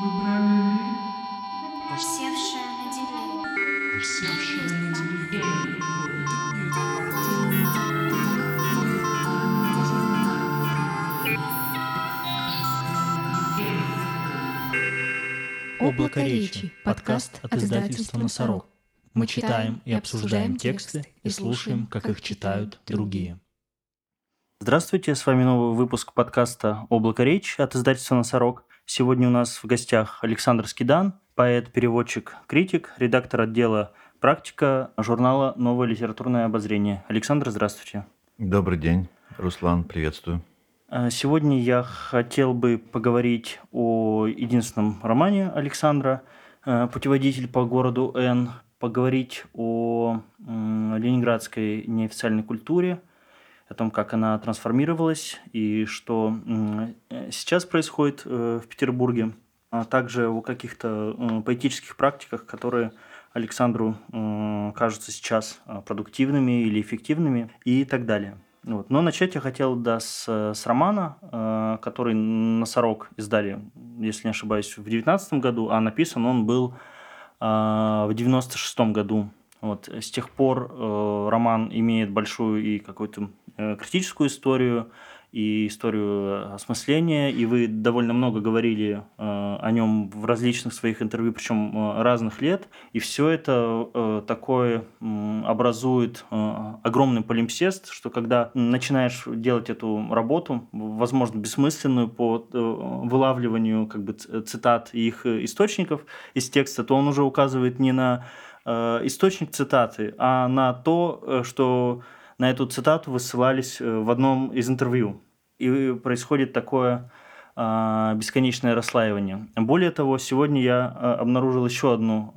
Вы брали ли? Севшая на деревья. Севшая на деревья. Облако речи. Подкаст от издательства «Носорог». Мы читаем и обсуждаем тексты и слушаем, как их читают другие. Здравствуйте, с вами новый выпуск подкаста «Облако речи» от издательства «Носорог». Сегодня у нас в гостях Александр Скидан, поэт, переводчик, критик, редактор отдела «Практика» журнала «Новое литературное обозрение». Александр, здравствуйте. Добрый день, Руслан, приветствую. А, Сегодня я хотел бы поговорить о единственном романе Александра э, «Путеводитель по городу Н», поговорить о ленинградской неофициальной культуре, о том, как она трансформировалась и что э, сейчас происходит э, в Петербурге, а также о каких-то э, поэтических практиках, которые Александру кажутся сейчас продуктивными или эффективными и так далее. Вот. Но начать я хотел да, с, с романа, э, который «Носорог» издали, если не ошибаюсь, в 2019 году, а написан он был э, в 96 году. Вот. С тех пор э, роман имеет большую и какую-то э, критическую историю, и историю осмысления, и вы довольно много говорили э, о нем в различных своих интервью, причем э, разных лет, и все это э, такое м, образует э, огромный полимпсест, что когда начинаешь делать эту работу, возможно, бессмысленную по э, вылавливанию как бы цитат и их э, источников из текста, то он уже указывает не на э, источник цитаты, а на то, э, что на эту цитату высылались э, в одном из интервью. И происходит такое бесконечное расслаивание. Более того, сегодня я обнаружил еще одну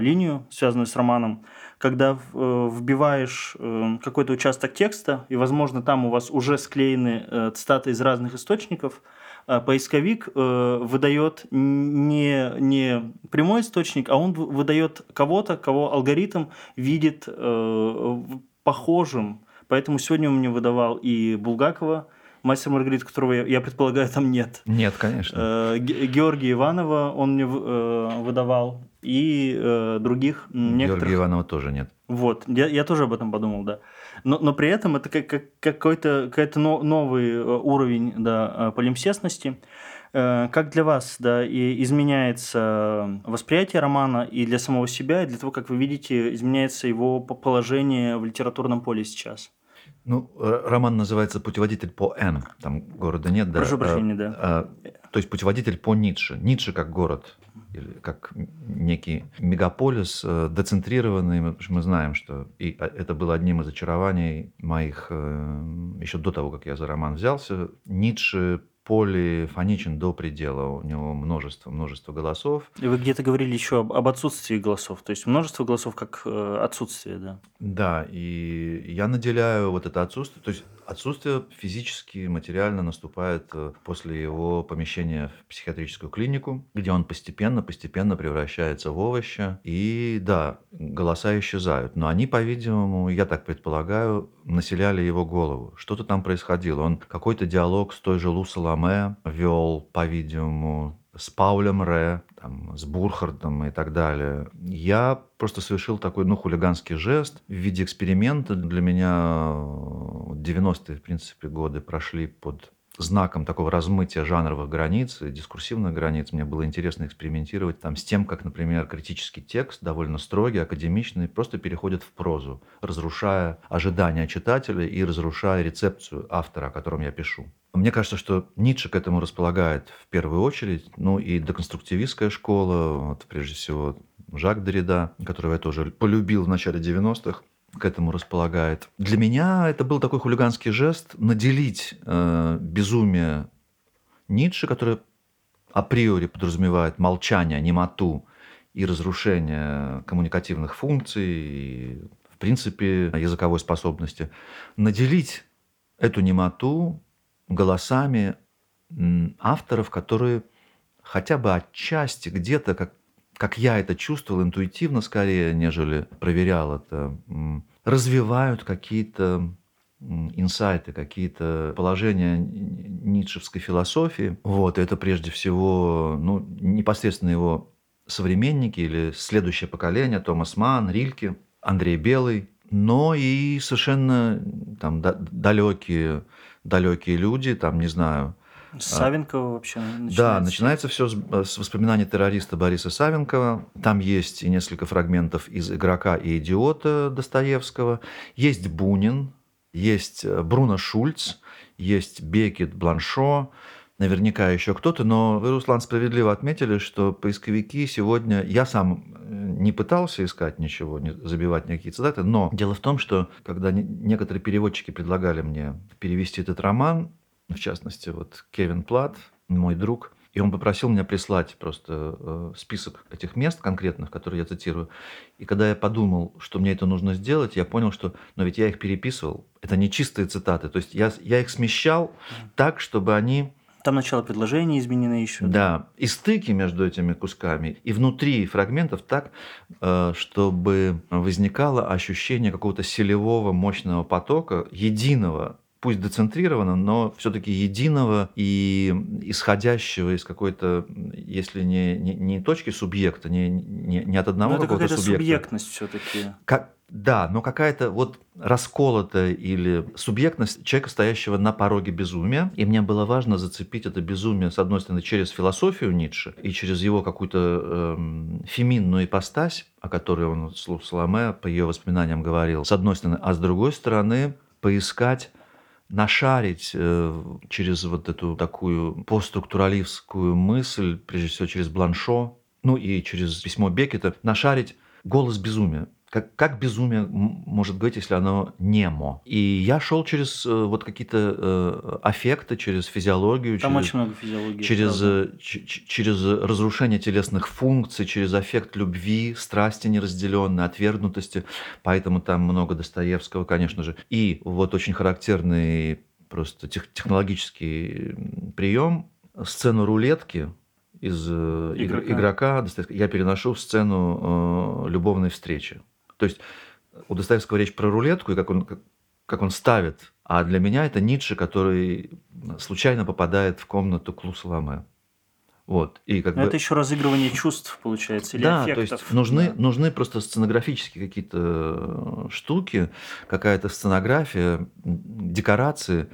линию, связанную с романом, когда э, вбиваешь э, какой-то участок текста, и, возможно, там у вас уже склеены э, цитаты из разных источников, поисковик э, выдает не, не прямой источник, а он выдает кого-то, кого алгоритм видит э, похожим. Поэтому сегодня он мне выдавал и Булгакова, мастер Маргарита, которого я, я предполагаю, там нет. Нет, конечно. Э, Ге- Георгия Иванова он мне э, выдавал, и э, других некоторых. Георгия Иванова тоже нет. Вот, я, я тоже об этом подумал, да. Но, но при этом это как, как- какой-то какой-то но- новый э, уровень да, э, полимсестности. Э, Как для вас да, и изменяется восприятие романа и для самого себя, и для того, как вы видите, изменяется его по- положение в литературном поле сейчас? Ну, роман называется «Путеводитель по Н». Там города нет, да. Прошу прощения, да. То есть путеводитель по Ницше. Ницше как город, или как некий мегаполис, э, децентрированный. Мы знаем, что и а, это было одним из очарований моих э, еще до того, как я за роман взялся. Ницше полифоничен до предела. У него множество, множество голосов. И вы где-то говорили еще об, об отсутствии голосов, то есть множество голосов как э, отсутствие, да. Да, и я наделяю вот это отсутствие, то есть отсутствие физически, материально наступает э, после его помещения в психиатрическую клинику, где он постепенно, постепенно превращается в овоща. И да, голоса исчезают, но они, по-видимому, я так предполагаю, населяли его голову. Что-то там происходило. Он какой-то диалог с той же Лу Саламе вел, по-видимому, с Паулем Ре, там, с Бурхардом и так далее. Я просто совершил такой, ну, хулиганский жест в виде эксперимента. Для меня э, 90-е, в принципе, годы прошли под знаком такого размытия жанровых границ дискурсивных границ. Мне было интересно экспериментировать там с тем, как, например, критический текст, довольно строгий, академичный, просто переходит в прозу, разрушая ожидания читателя и разрушая рецепцию автора, о котором я пишу. Мне кажется, что Ницше к этому располагает в первую очередь. Ну и деконструктивистская школа, вот, прежде всего Жак Derrida, которого я тоже полюбил в начале 90-х, к этому располагает. Для меня это был такой хулиганский жест наделить э, безумие Ницше, которое априори подразумевает молчание, немоту и разрушение коммуникативных функций и, в принципе, языковой способности, наделить эту немоту голосами авторов, которые хотя бы отчасти где-то, как, как я это чувствовал, интуитивно скорее, нежели проверял это, развивают какие-то инсайты, какие-то положения ницшевской философии. Вот, это прежде всего ну, непосредственно его современники или следующее поколение, Томас Ман, Рильке, Андрей Белый, но и совершенно там да- далекие, далекие люди, там, не знаю, С Савенкова вообще начинается. да, начинается все с, с воспоминаний террориста Бориса Савенкова. Там есть и несколько фрагментов из «Игрока и идиота» Достоевского. Есть Бунин, есть э, Бруно Шульц, есть Бекет, Бланшо, наверняка еще кто-то. Но вы, Руслан, справедливо отметили, что поисковики сегодня... Я сам э, не пытался искать ничего, не забивать никакие цитаты, но дело в том, что когда не- некоторые переводчики предлагали мне перевести этот роман, в частности, вот Кевин Плат, мой друг, и он попросил меня прислать просто э, список этих мест конкретных, которые я цитирую. И когда я подумал, что мне это нужно сделать, я понял, что, но ведь я их переписывал, это не чистые цитаты, то есть я, я их смещал так, чтобы они Там начало предложения изменено еще. да, и стыки между этими кусками, и внутри фрагментов так, э, чтобы возникало ощущение какого-то селевого мощного потока, единого, пусть децентрированного, но все-таки единого и исходящего из какой-то, если не, не, не точки субъекта, не, не, не от одного Но это какого-то субъекта. субъектность все-таки. Как, да, но какая-то вот расколотая или субъектность человека, стоящего на пороге безумия. И мне было важно зацепить это безумие, с одной стороны, через философию Ницше и через его какую-то эм, феминную ипостась, о которой он, слух Соломе, по ее воспоминаниям говорил, с одной стороны, а с другой стороны, поискать нашарить э, через вот эту такую постструктуралистскую мысль, прежде всего через Бланшо, ну и через письмо Бекета, нашарить голос безумия. Как, как безумие может быть, если оно немо? И я шел через э, вот какие-то э, аффекты, через физиологию, Там через, очень много физиологии. через, э, ч- через разрушение телесных функций, через аффект любви, страсти неразделенной, отвергнутости. Поэтому там много Достоевского, конечно же. И вот очень характерный просто тех- технологический прием сцену рулетки из э, игр- Игрока. игрока я переношу в сцену э, любовной встречи. То есть у Достоевского речь про рулетку и как он, как, как он ставит. А для меня это Ницше, который случайно попадает в комнату Клу Саламе. Вот. И как Но бы... это еще разыгрывание чувств, получается, или Да, аффектов. то есть нужны, Да. нужны просто сценографические какие-то штуки, какая-то сценография, декорации,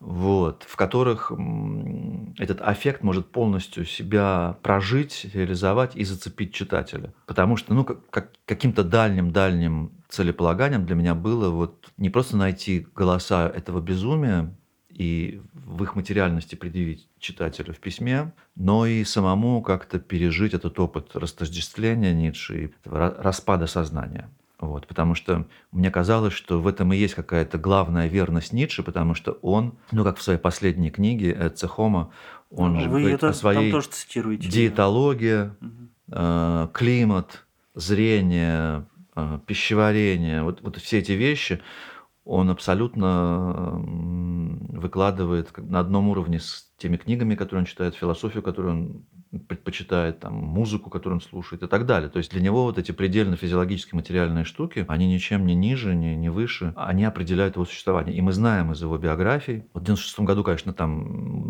вот, в которых этот аффект может полностью себя прожить, реализовать и зацепить читателя. Потому что ну, как, как- каким-то дальним-дальним целеполаганием для меня было вот не просто найти голоса этого безумия, и в их материальности предъявить читателю в письме, но и самому как-то пережить этот опыт растождествления Ницше и распада сознания. Вот, потому что мне казалось, что в этом и есть какая-то главная верность Ницше, потому что он, ну как в своей последней книге «Эцце Хомо», он же Ну, Вы говорит это о своей тоже цитируете. диетологии, Мгм. э, климат, зрение, э, пищеварение, вот, вот все эти вещи он абсолютно выкладывает на одном уровне с теми книгами, которые он читает, философию, которую он предпочитает, там, музыку, которую он слушает и так далее. То есть для него вот эти предельно физиологические материальные штуки, они ничем не ниже, не, не выше, они определяют его существование. И мы знаем из его биографий, вот в 96 году, конечно, там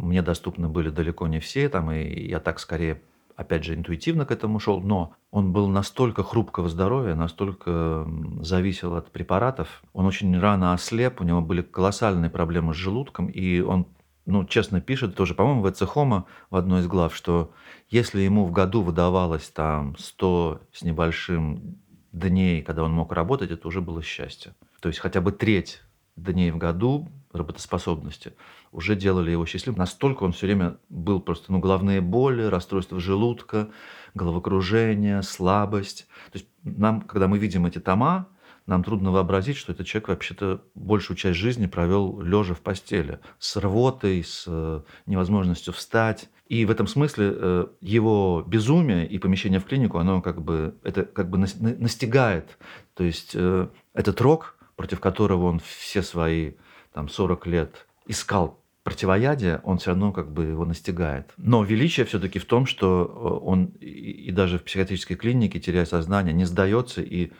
мне доступны были далеко не все, там, и я так скорее опять же, интуитивно к этому шел, но он был настолько хрупкого здоровья, настолько зависел от препаратов. Он очень рано ослеп, у него были колоссальные проблемы с желудком, и он, ну, честно пишет тоже, по-моему, в Эцехома в одной из глав, что если ему в году выдавалось там 100 с небольшим дней, когда он мог работать, это уже было счастье. То есть хотя бы треть дней в году работоспособности уже делали его счастливым. Настолько он все время был просто, ну, головные боли, расстройство желудка, головокружение, слабость. То есть нам, когда мы видим эти тома, нам трудно вообразить, что этот человек вообще-то большую часть жизни провел лежа в постели, с рвотой, с э, невозможностью встать. И в этом смысле э, его безумие и помещение в клинику, оно как бы, это как бы нас- на- настигает. То есть э, этот рок, против которого он все свои там, 40 лет искал противоядие, он все равно как бы его настигает. Но величие все-таки в том, что э, он и, даже в психиатрической клинике, теряя сознание, не сдается и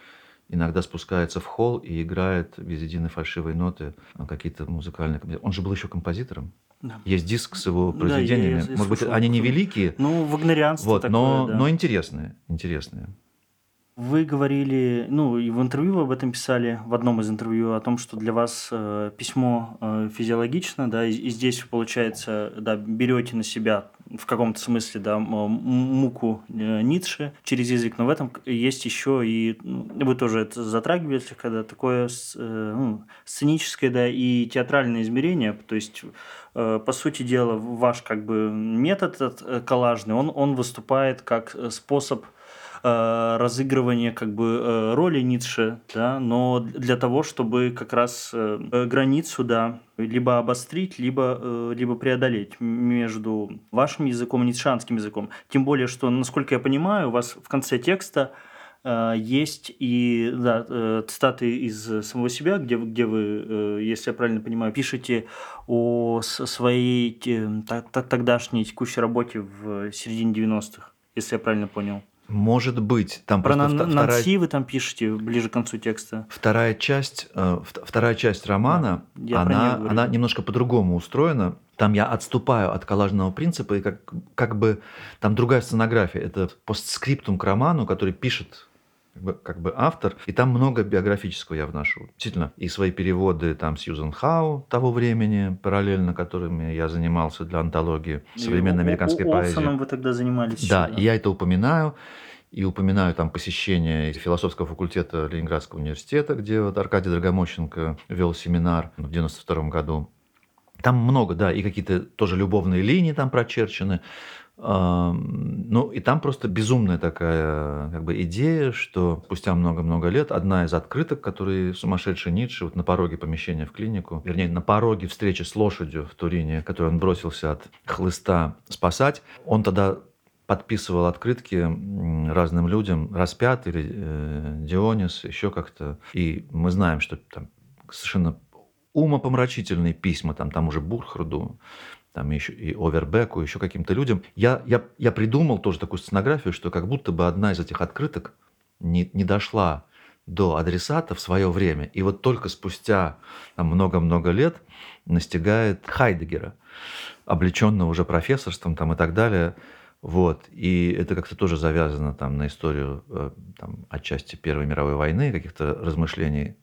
иногда спускается в холл и играет без единой фальшивой ноты какие-то музыкальные... Он же был еще композитором. Да. Есть диск с его Да, произведениями. я- я Может быть, они не великие, Ну, вагнерианство вот, такое, но, да. но интересные, интересные. Вы говорили, ну и в интервью вы об этом писали, в одном из интервью, о том, что для вас э, письмо э, физиологично, да, и, и здесь, получается, да, берете на себя в каком-то смысле, да, муку э, Ницше через язык, но в этом есть еще и, ну, вы тоже это затрагивали, когда такое э, ну, сценическое, да, и театральное измерение, то есть э, по сути дела, ваш как бы метод этот, э, коллажный, он, он выступает как э, способ э, разыгрывания как бы э, роли Ницше, да, но для того, чтобы как раз э, границу, да, либо обострить, либо, либо преодолеть между вашим языком и ницшанским языком. Тем более, что, насколько я понимаю, у вас в конце текста есть и да, цитаты из самого себя, где, где вы, если я правильно понимаю, пишете о своей тогдашней текущей работе в середине 90-х, если я правильно понял. Может быть, там Про просто вта- вторая, Нанси вы там пишете ближе к концу текста. вторая часть, э, вт- вторая часть романа, неё она, она немножко по-другому устроена. Там я отступаю от коллажного принципа, и как, как бы там другая сценография. Это постскриптум к роману, который пишет как бы, как бы автор, и там много биографического я вношу. Действительно, и свои переводы там Сьюзен Хау того времени, параллельно которыми я занимался для антологии современной И американской О- поэзии. Олсоном вы тогда занимались. Да, и я это упоминаю. И упоминаю там посещение философского факультета Ленинградского университета, где вот Аркадий Драгомощенко вел семинар в 92 году. Там много, да, и какие-то тоже любовные линии там прочерчены. Ну, и там просто безумная такая как бы идея, что спустя много-много лет одна из открыток, которые сумасшедший Ницше вот на пороге помещения в клинику, вернее, на пороге встречи с лошадью в Турине, которую он бросился от хлыста спасать, он тогда подписывал открытки разным людям, распят или э, Дионис, еще как-то. И мы знаем, что там совершенно умопомрачительные письма, там, там уже Бурхарду, там еще и Овербеку, еще каким-то людям. Я, я, я придумал тоже такую сценографию, что как будто бы одна из этих открыток не, не дошла до адресата в свое время. И вот только спустя много-много лет настигает Хайдегера, облеченного уже профессорством там, и так далее. Вот. И это как-то тоже завязано там, на историю э, там, отчасти Первой мировой войны, каких-то размышлений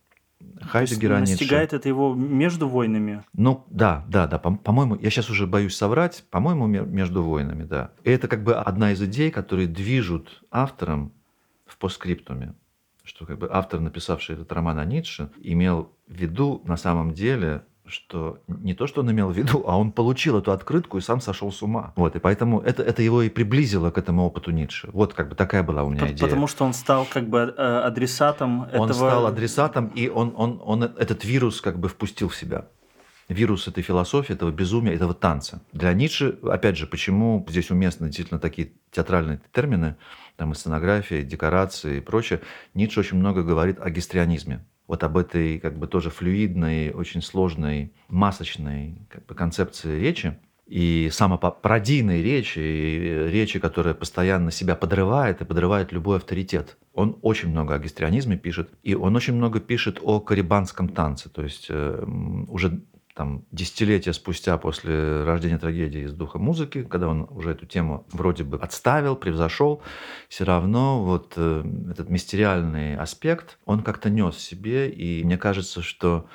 Хайдегера, Ницше. настигает это его между войнами. Ну, да, да, да. По- По-моему, я сейчас уже боюсь соврать, по-моему, ме- между войнами, да. И это как бы одна из идей, которые движут автором в постскриптуме. Что как бы автор, написавший этот роман о Ницше, имел в виду на самом деле, что не то, что он имел в виду, а он получил эту открытку и сам сошел с ума. Вот, и поэтому это, это его и приблизило к этому опыту Ницше. Вот как бы такая была у меня По- идея. Потому что он стал как бы э, адресатом Он этого... стал адресатом, и он, он, он этот вирус как бы впустил в себя. Вирус этой философии, этого безумия, этого танца. Для Ницше, опять же, почему здесь уместны действительно такие театральные термины, там и сценография, и декорации и прочее, Ницше очень много говорит о гистрионизме. Вот об этой как бы тоже флюидной, очень сложной, масочной как бы, концепции речи, и самопародийной речи, и речи, которая постоянно себя подрывает и подрывает любой авторитет. Он очень много о гистрионизме пишет, и он очень много пишет о карибанском танце, то есть э, уже там десятилетия спустя после рождения трагедии из духа музыки, когда он уже эту тему вроде бы отставил, превзошел, все равно вот э, этот мистериальный аспект он как-то нес в себе, и мне кажется, что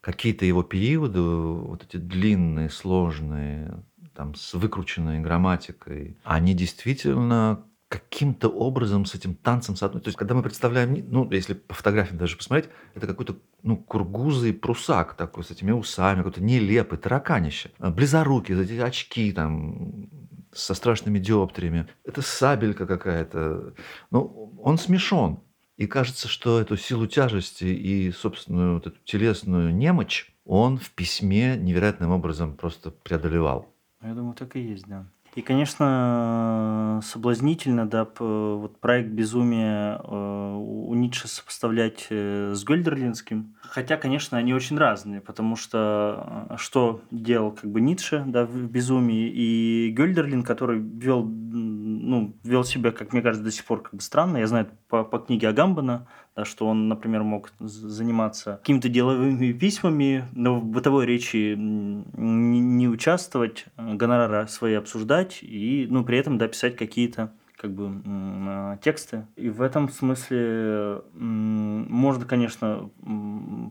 какие-то его периоды, вот эти длинные, сложные, там, с выкрученной грамматикой, они действительно каким-то образом с этим танцем соотносятся. То есть, когда мы представляем, ну, если по фотографиям даже посмотреть, это какой-то, ну, кургузый прусак такой, с этими усами, какой-то нелепый, тараканище. А, Близорукий, эти очки там, со страшными диоптриями. Это сабелька какая-то. Ну, он смешон. И кажется, что эту силу тяжести и собственную вот эту телесную немочь он в письме невероятным образом просто преодолевал. Я думаю, так и есть, да. И, конечно, соблазнительно, да, вот проект «Безумие» э, у Ницше сопоставлять э, с Гольдерлинским. Хотя, конечно, они очень разные, потому что э, что делал как бы Ницше да, в «Безумии» и Гольдерлин, который вел ну, вел себя, как мне кажется, до сих пор как бы странно. Я знаю по, по книге Агамбана, да, что он, например, мог заниматься какими-то деловыми письмами, но в бытовой речи не, не участвовать, э, гонорары свои обсуждать и, ну, при этом, да, писать какие-то как бы э, тексты. И в этом смысле можно, конечно,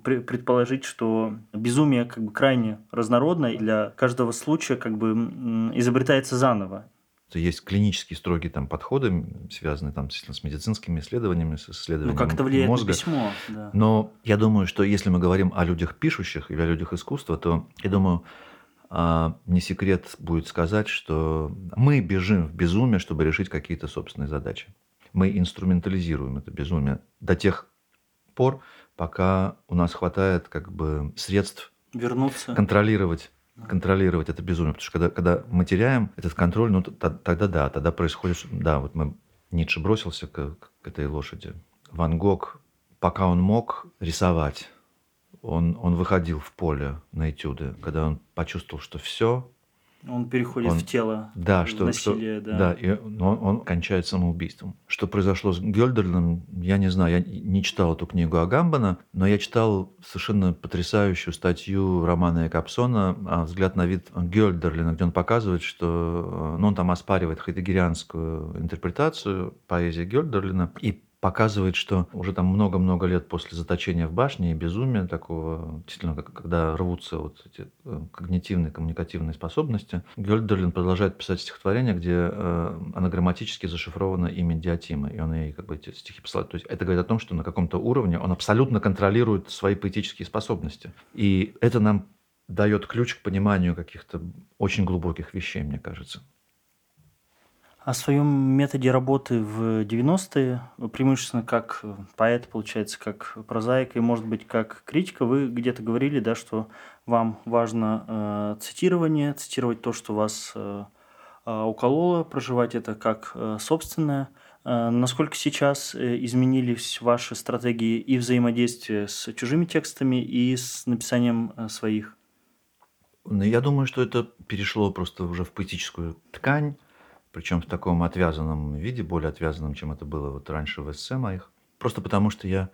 предположить, что безумие как бы крайне разнородно, и для каждого случая как бы изобретается заново. Есть клинические строгие там подходы, связанные там с медицинскими исследованиями, с исследованием Ну, как это влияет мозга. на письмо, да. Но я думаю, что если мы говорим о людях пишущих или о людях искусства, то я думаю, а, не секрет будет сказать, что мы бежим в безумие, чтобы решить какие-то собственные задачи. Мы инструментализируем это безумие до тех пор, пока у нас хватает как бы средств Вернуться. контролировать контролировать это безумие. Потому что когда, когда мы теряем этот контроль, ну тогда да, тогда происходит, да, вот мы Ницше бросился к, к этой лошади. Ван Гог, пока он мог рисовать, он, он выходил в поле на этюды, когда он почувствовал, что все, Он переходит Он- в тело. да, в что, что- насилие, да. да, и он, он кончает самоубийством. Что произошло с Гёльдерлином, я не знаю, я не читал эту книгу Агамбана, но я читал совершенно потрясающую статью Романа Якобсона а, «Взгляд на вид Гёльдерлина», где он показывает, что ну, он там оспаривает хайдегерианскую интерпретацию поэзии Гёльдерлина и показывает, что уже там много-много лет после заточения в башне и безумия такого, действительно, когда рвутся вот эти э, когнитивные, коммуникативные способности, Гёльдерлин продолжает писать стихотворения, где э, анаграмматически зашифровано имя Диатима, и он ей как бы эти стихи посылает. То есть это говорит о том, что на каком-то уровне он абсолютно контролирует свои поэтические способности. И это нам дает ключ к пониманию каких-то очень глубоких вещей, мне кажется. О своем методе работы в 90-е, преимущественно как поэт, получается, как прозаик и, может быть, как критика, вы где-то говорили, да, что вам важно э, цитирование, цитировать то, что вас э, э, укололо, проживать это как э, собственное. Э, насколько сейчас э, изменились ваши стратегии и взаимодействия с чужими текстами и с написанием э, своих? Ну, Я думаю, что это перешло просто уже в поэтическую ткань, причем в таком отвязанном виде, более отвязанном, чем это было вот раньше в эссе моих. Просто потому, что я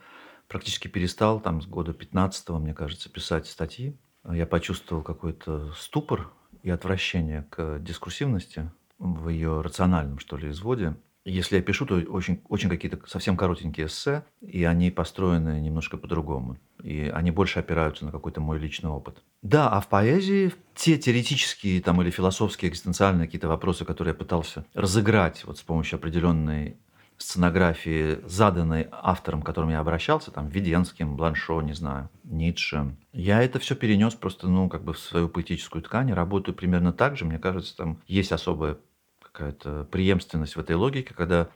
практически перестал там с года 15 мне кажется, писать статьи. Я почувствовал какой-то ступор и отвращение к дискурсивности в ее рациональном, что ли, изводе. Если я пишу, то очень, очень какие-то совсем коротенькие эссе, и они построены немножко по-другому. И они больше опираются на какой-то мой личный опыт. Да, а в поэзии те теоретические там, или философские, экзистенциальные какие-то вопросы, которые я пытался разыграть вот с помощью определенной сценографии, заданной автором, к которому я обращался, там, Веденским, Бланшо, не знаю, Ницше. Я это все перенес просто, ну, как бы в свою поэтическую ткань, работаю примерно так же. Мне кажется, там есть особая какая-то преемственность в этой логике, когда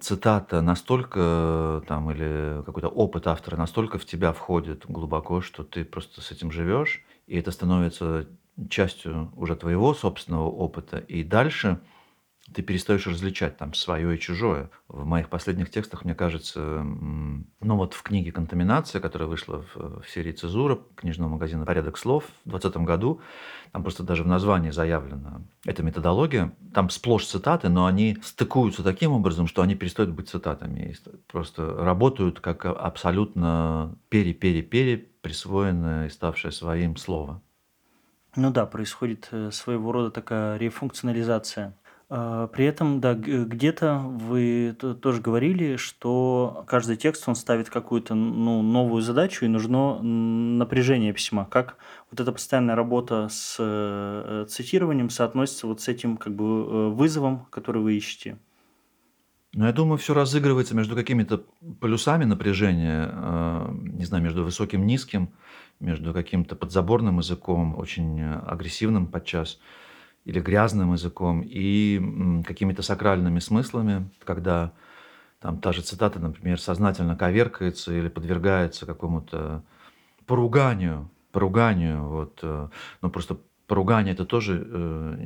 цитата настолько там или какой-то опыт автора настолько в тебя входит глубоко, что ты просто с этим живешь, и это становится частью уже твоего собственного опыта. И дальше ты перестаешь различать там свое и чужое. В моих последних текстах, мне кажется, ну вот в книге «Контаминация», которая вышла в, в серии «Цезура» книжного магазина «Порядок слов» в 2020 году, там просто даже в названии заявлена эта методология. Там сплошь цитаты, но они стыкуются таким образом, что они перестают быть цитатами. И ст- просто работают как абсолютно пере-пере-пере присвоенное и ставшее своим слово. Ну да, происходит э, своего рода такая рефункционализация. А, При этом, да, где-то вы тоже говорили, что каждый текст, он ставит какую-то ну, новую задачу, и нужно напряжение письма. Как вот эта постоянная работа с э, цитированием соотносится вот с этим как бы э, вызовом, который вы ищете? Но я думаю, все разыгрывается между какими-то полюсами напряжения, э, не знаю, между высоким, низким, между каким-то подзаборным языком, очень агрессивным подчас, или грязным языком, и какими-то сакральными смыслами, когда там та же цитата, например, сознательно коверкается или подвергается какому-то поруганию, поруганию, вот, э, ну просто поругание это тоже э,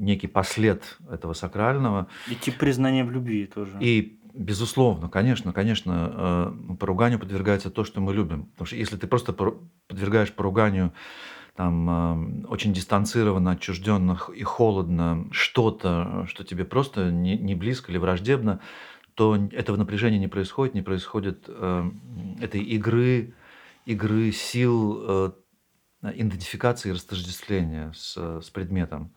некий послед этого сакрального, И тип признания в любви тоже. и, безусловно, конечно, конечно, э, поруганию подвергается то, что мы любим. Потому что если ты просто подвергаешь поруганию там э, очень дистанцированно, отчужденно и холодно что-то, что тебе просто не, не близко или враждебно, то этого напряжения не происходит, не происходит э, этой игры, игры сил, э, идентификации и растождествления с, с предметом.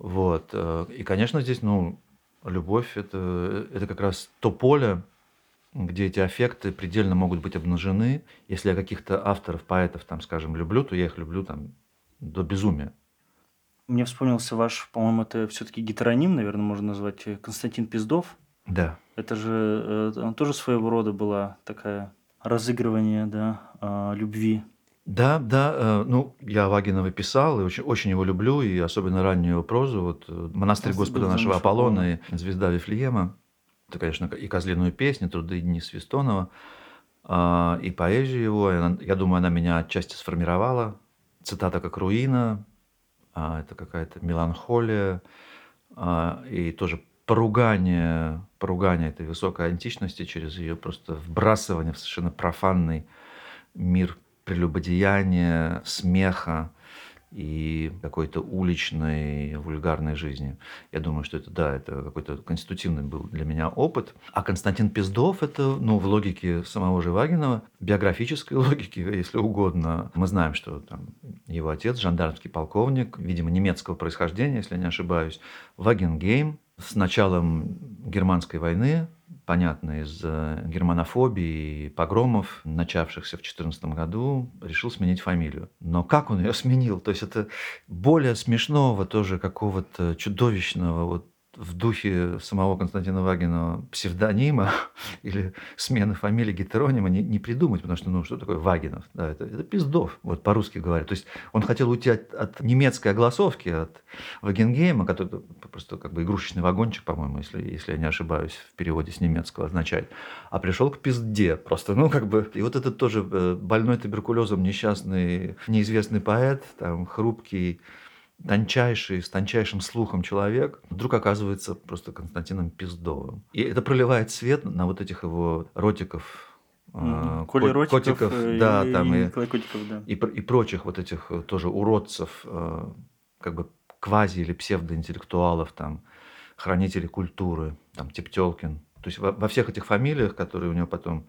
Вот. И, конечно, здесь, ну, любовь это, это как раз то поле, где эти аффекты предельно могут быть обнажены. Если я каких-то авторов, поэтов, там, скажем, люблю, то я их люблю там до безумия. Мне вспомнился ваш, по-моему, это все-таки гетероним, наверное, можно назвать, э, Константин Пиздов. Да. Это же э, тоже своего рода была такая разыгрывание, да, э, любви. Да, да, э, ну, я Вагинова писал, и очень, очень его люблю, и особенно раннюю его прозу, вот «Монастырь «Монастырь Господа нашего Аполлона» и «Звезда Вифлеема». Это, конечно, и «Козлиную песню», «Труды дни Свистонова», а, и поэзию его. И Я думаю, она меня отчасти сформировала. Цитата как руина, а, это какая-то меланхолия, а, и тоже поругание, поругание этой высокой античности через ее просто вбрасывание в совершенно профанный мир прелюбодеяния, смеха и какой-то уличной вульгарной жизни. Я думаю, что это, да, это какой-то конститутивный был для меня опыт. А Константин Пиздов – это, ну, в логике самого же Вагинова, биографической логике, если угодно. Мы знаем, что там его отец, жандармский полковник, видимо, немецкого происхождения, если я не ошибаюсь, Вагенгейм с началом германской войны понятно, из германофобии и погромов, начавшихся в 2014 году, решил сменить фамилию. Но как он ее сменил? То есть это более смешного, тоже какого-то чудовищного, вот в духе самого Константина Вагинова псевдонима или смены фамилии гетеронима не, не придумать, потому что, ну, что такое Вагинов? Да, это, это пиздов, вот по-русски говоря. То есть он хотел уйти от, от немецкой огласовки, от Вагенгейма, который просто как бы игрушечный вагончик, по-моему, если, если я не ошибаюсь, в переводе с немецкого означает, а пришел к пизде просто, ну, как бы. И вот этот тоже э, больной туберкулезом несчастный, неизвестный поэт, там, хрупкий, тончайший, с тончайшим слухом человек, вдруг оказывается просто Константином Пиздовым. И это проливает свет на вот этих его ротиков, э, Коля ко- Ротиков котиков, э, да, и, там и и, Николай Котиков, да. и, и прочих вот этих э, тоже уродцев, э, как бы квази- или псевдоинтеллектуалов, там, хранителей культуры, там, Тептелкин. То есть во, во всех этих фамилиях, которые у него потом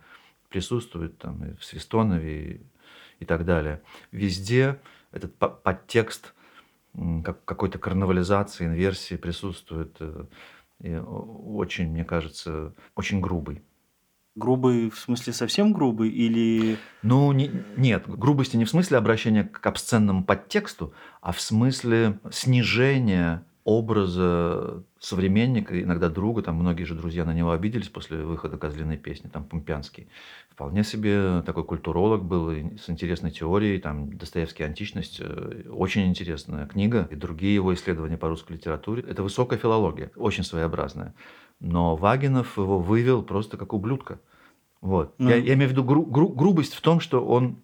присутствуют, там, и в Свистонове и, и так далее, везде этот по- подтекст как, какой-то карнавализации, инверсии присутствует. э, И о- очень, мне кажется, очень грубый. Грубый, в смысле совсем грубый или... Ну, не- нет, грубости не в смысле обращения к обсценному подтексту, а в смысле снижения образа современника, иногда друга, там многие же друзья на него обиделись после выхода «Козлиной песни», там Пумпянский. Вполне себе такой культуролог был и с интересной теорией, там Достоевский «Античность», э, очень интересная книга, и другие его исследования по русской литературе. Это высокая филология, очень своеобразная. Но Вагинов его вывел просто как ублюдка. Вот. Ну. Я, я имею в виду гру- гру- грубость в том, что он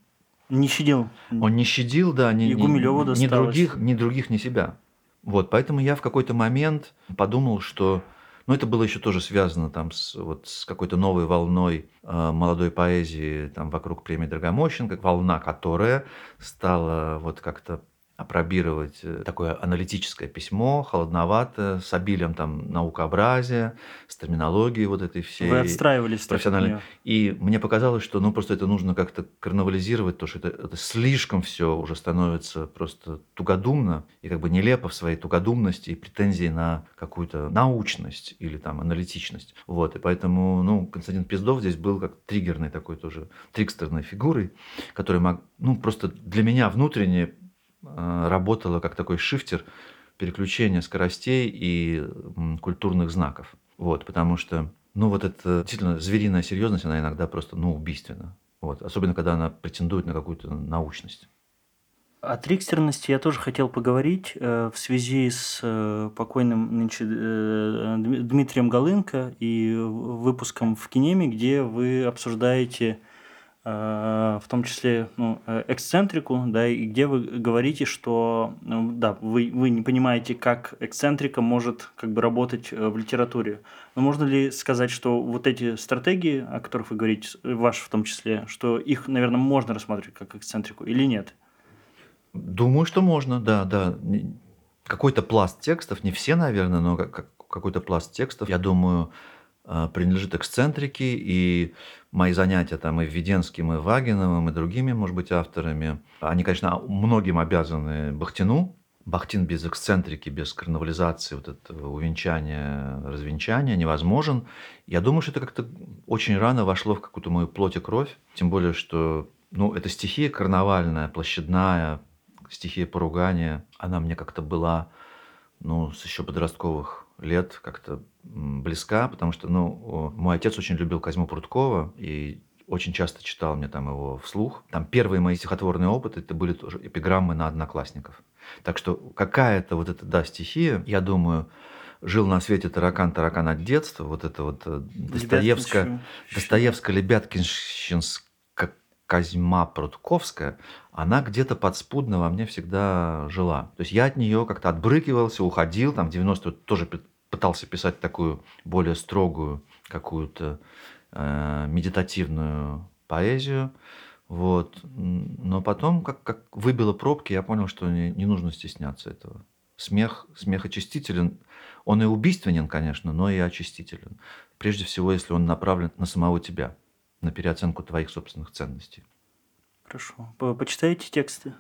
Не щадил. он не щадил, да, ни, ни- ни досталось. других, ни других, ни себя. Вот, поэтому я в какой-то момент подумал, что, ну, это было еще тоже связано там с, вот, с какой-то новой волной э, молодой поэзии там вокруг премии Драгомощенко, волна, которая стала вот как-то опробировать э, такое аналитическое письмо, холодноватое, с обилием там наукообразия, с терминологией вот этой всей. Вы отстраивались профессионально. И мне показалось, что ну просто это нужно как-то карнавализировать, то что это, это слишком все уже становится просто тугодумно и как бы нелепо в своей тугодумности и претензии на какую-то научность или там аналитичность. Вот, и поэтому, ну, Константин Пиздов здесь был как триггерной такой тоже, трикстерной фигурой, которая, мог, ну, просто для меня внутренне работала как такой шифтер переключения скоростей и культурных знаков. Вот, потому что, ну, вот эта действительно звериная серьезность, она иногда просто, ну, убийственна. Вот, особенно, когда она претендует на какую-то научность. О трикстерности я тоже хотел поговорить э, в связи с э, покойным нынче э, Дми- Дмитрием Голынко и выпуском в Кинеме, где вы обсуждаете э, в том числе ну, э, эксцентрику, да, и где вы говорите, что ну, да, вы, вы не понимаете, как эксцентрика может как бы работать э, в литературе. Но можно ли сказать, что вот эти стратегии, о которых вы говорите, э, ваши в том числе, что их, наверное, можно рассматривать как эксцентрику или нет? Думаю, что можно, да, да. Какой-то пласт текстов, не все, наверное, но как- как- какой-то пласт текстов, я думаю, э, принадлежит эксцентрике, и мои занятия там и Введенским, и Вагиновым, и другими, может быть, авторами, они, конечно, многим обязаны Бахтину. Бахтин без эксцентрики, без карнавализации, вот этого увенчания, развенчания невозможен. Я думаю, что это как-то очень рано вошло в какую-то мою плоть и кровь. Тем более, что ну, эта стихия карнавальная, площадная, стихия поругания, она мне как-то была ну, с еще подростковых лет как-то близка, потому что, ну, мой отец очень любил Козьму Прудкова и очень часто читал мне там его вслух. Там первые мои стихотворные опыты, это были тоже эпиграммы на одноклассников. Так что какая-то вот эта, да, стихия, я думаю, жил на свете таракан, таракан от детства, вот это вот э, Достоевская. Достоевская, Лебяткинщинская, Козьма Прудковская, она где-то подспудно во мне всегда жила. То есть я от нее как-то отбрыкивался, уходил, там в 90-е тоже пытался писать такую более строгую какую-то э, медитативную поэзию. Вот. Но потом, как, как выбило пробки, я понял, что не, не нужно стесняться этого. Смех, смех очистителен. Он и убийственен, конечно, но и очистителен. Прежде всего, если он направлен на самого тебя, на переоценку твоих собственных ценностей. Хорошо. По- Почитаете тексты?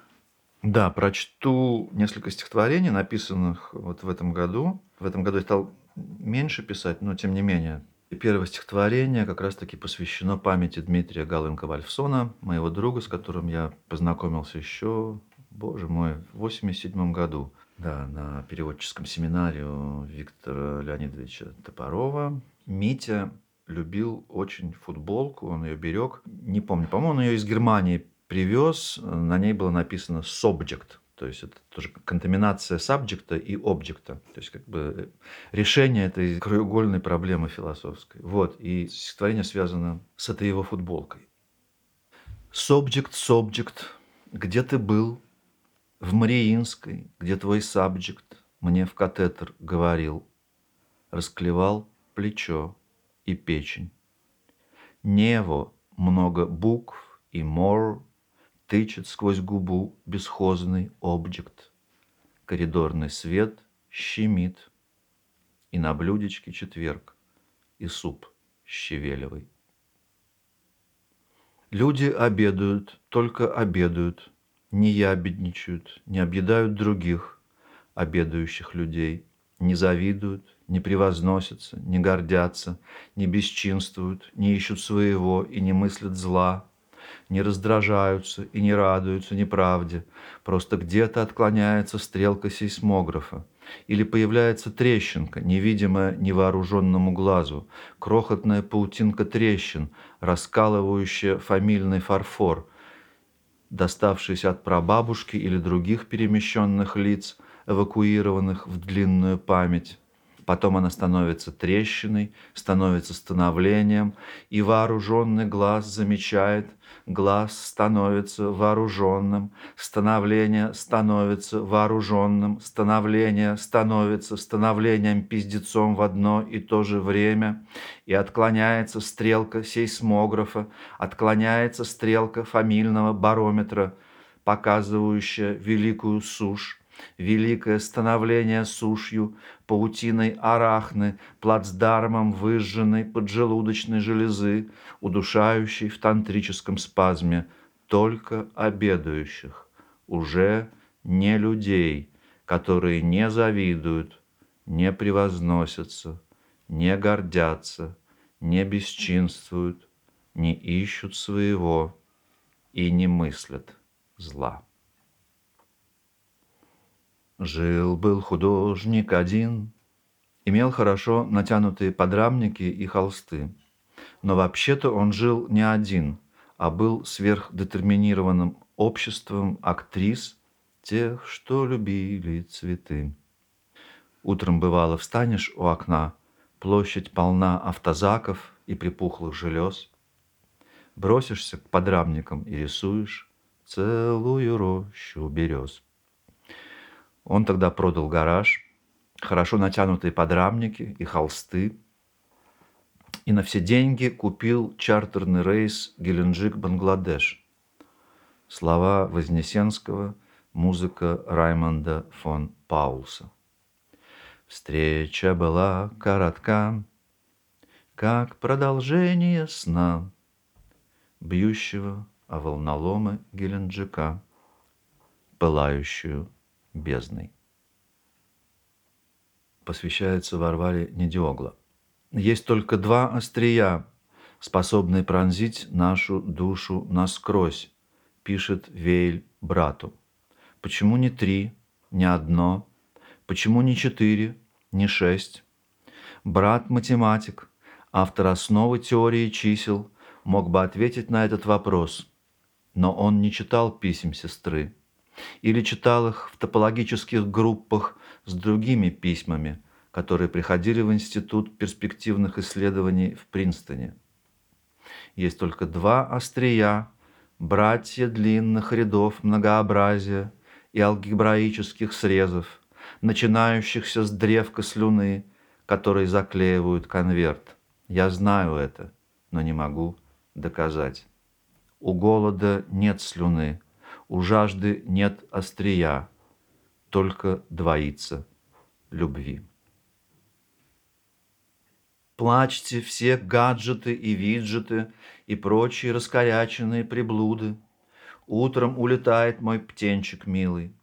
Да, прочту несколько стихотворений, написанных вот в этом году. В этом году я стал меньше писать, но тем не менее. И первое стихотворение как раз-таки посвящено памяти Дмитрия Галынка-Вальфсона, моего друга, с которым я познакомился еще, боже мой, в 87 году. Да, на переводческом семинаре у Виктора Леонидовича Топорова. Митя любил очень футболку, он ее берег. Не помню, по-моему, он ее из Германии привез, на ней было написано subject, то есть это тоже контаминация сабжекта и объекта, то есть как бы решение этой краеугольной проблемы философской. Вот, и стихотворение связано с этой его футболкой. Subject, subject, где ты был? В Мариинской, где твой сабжект мне в катетер говорил, расклевал плечо и печень. Нево много букв и мор тычет сквозь губу бесхозный объект. Коридорный свет щемит, и на блюдечке четверг, и суп щавелевый. Люди обедают, только обедают, не ябедничают, не объедают других обедающих людей, не завидуют, не превозносятся, не гордятся, не бесчинствуют, не ищут своего и не мыслят зла, не раздражаются и не радуются неправде, просто где-то отклоняется стрелка сейсмографа, или появляется трещинка, невидимая невооруженному глазу, крохотная паутинка трещин, раскалывающая фамильный фарфор, доставшийся от прабабушки или других перемещенных лиц, эвакуированных в длинную память. Потом она становится трещиной, становится становлением, и вооруженный глаз замечает, глаз становится вооруженным, становление становится вооруженным, становление становится становлением пиздецом в одно и то же время, и отклоняется стрелка сейсмографа, отклоняется стрелка фамильного барометра, показывающая великую сушь, великое становление сушью, паутиной арахны, плацдармом выжженной поджелудочной железы, удушающей в тантрическом спазме только обедающих, уже не людей, которые не завидуют, не превозносятся, не гордятся, не бесчинствуют, не ищут своего и не мыслят зла. Жил-был художник один, имел хорошо натянутые подрамники и холсты. Но вообще-то он жил не один, а был сверхдетерминированным обществом актрис, тех, что любили цветы. Утром бывало встанешь у окна, площадь полна автозаков и припухлых желез. Бросишься к подрамникам и рисуешь целую рощу берез. Он тогда продал гараж, хорошо натянутые подрамники и холсты, и на все деньги купил чартерный рейс Геленджик-Бангладеш. Слова Вознесенского Музыка Раймонда фон Паулса. Встреча была коротка, как продолжение сна, бьющего о волноломы Геленджика, пылающую бездной. Посвящается Варваре Недиогла. Есть только два острия, способные пронзить нашу душу насквозь, пишет Вейль брату. Почему не три, не одно? Почему не четыре, не шесть? Брат математик, автор основы теории чисел, мог бы ответить на этот вопрос, но он не читал писем сестры или читал их в топологических группах с другими письмами, которые приходили в Институт перспективных исследований в Принстоне. Есть только два острия, братья длинных рядов многообразия и алгебраических срезов, начинающихся с древка слюны, которые заклеивают конверт. Я знаю это, но не могу доказать. У голода нет слюны, у жажды нет острия, только двоится любви. Плачьте все гаджеты и виджеты и прочие раскоряченные приблуды. Утром улетает мой птенчик милый.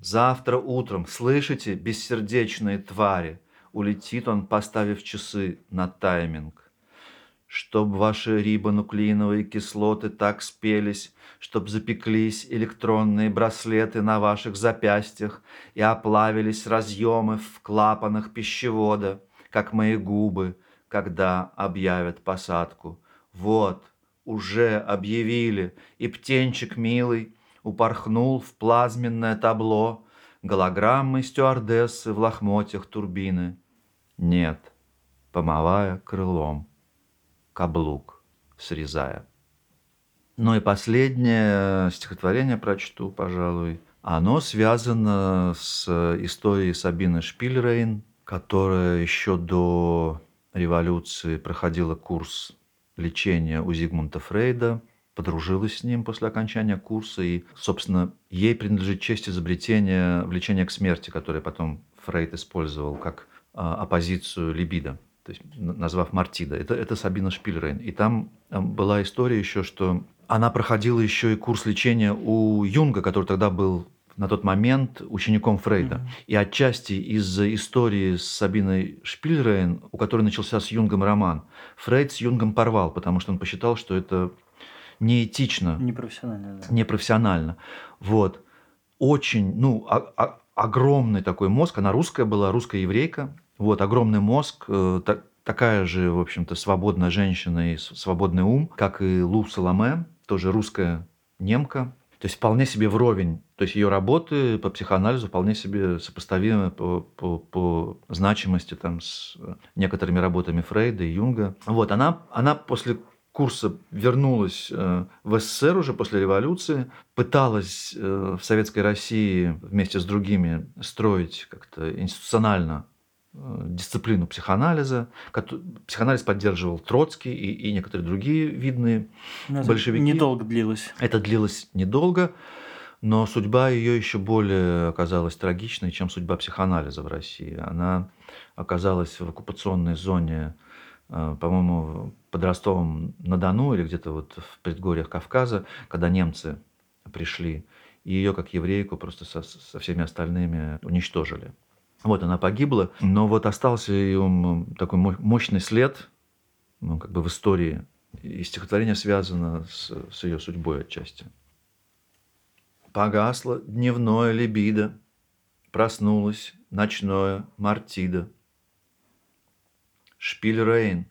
Завтра утром, слышите, бессердечные твари, улетит он, поставив часы на тайминг. Чтоб ваши рибонуклеиновые кислоты так спелись, чтоб запеклись электронные браслеты на ваших запястьях и оплавились разъемы в клапанах пищевода, как мои губы, когда объявят посадку. Вот, уже объявили, и птенчик милый упорхнул в плазменное табло голограммы стюардессы в лохмотьях турбины. Нет, помывая крылом, каблук срезая. Ну и последнее стихотворение прочту, пожалуй. Оно связано с историей Сабины Шпильрейн, которая еще до революции проходила курс лечения у Зигмунда Фрейда, подружилась с ним после окончания курса, и, собственно, ей принадлежит честь изобретения влечения к смерти, которое потом Фрейд использовал как а, оппозицию либидо, то есть назвав Мартида. Это, это Сабина Шпильрейн. И там была история еще, что она проходила еще и курс лечения у Юнга, который тогда был на тот момент учеником Фрейда. Mm-hmm. И отчасти из-за истории с Сабиной Шпильрейн, у которой начался с Юнгом роман, Фрейд с Юнгом порвал, потому что он посчитал, что это неэтично. Непрофессионально. Да. Непрофессионально. Вот. Очень, ну, а, а, огромный такой мозг. Она русская была, русская еврейка. Вот, огромный мозг, э, так, такая же, в общем-то, свободная женщина и свободный ум, как и Лу Саламе, тоже русская немка. То есть вполне себе вровень. То есть ее работы по психоанализу вполне себе сопоставимы по, по, по значимости там, с некоторыми работами Фрейда и Юнга. Вот, она, она после курса вернулась э, в СССР уже после революции, пыталась э, в Советской России вместе с другими строить как-то институционально Э, дисциплину психоанализа. Психоанализ поддерживал Троцкий и, и некоторые другие видные но большевики. Недолго длилось. Это длилось недолго, но судьба ее еще более оказалась трагичной, чем судьба психоанализа в России. Она оказалась в оккупационной зоне, э, по-моему, под Ростовом на Дону или где-то вот в предгорьях Кавказа, когда немцы пришли, и ее как еврейку просто со, со всеми остальными уничтожили. Вот она погибла, но вот остался ее такой мощный след, ну, как бы в истории. И стихотворение связано с, с ее судьбой отчасти. Погасло дневное либидо, проснулось ночное мартида. Шпильрейн,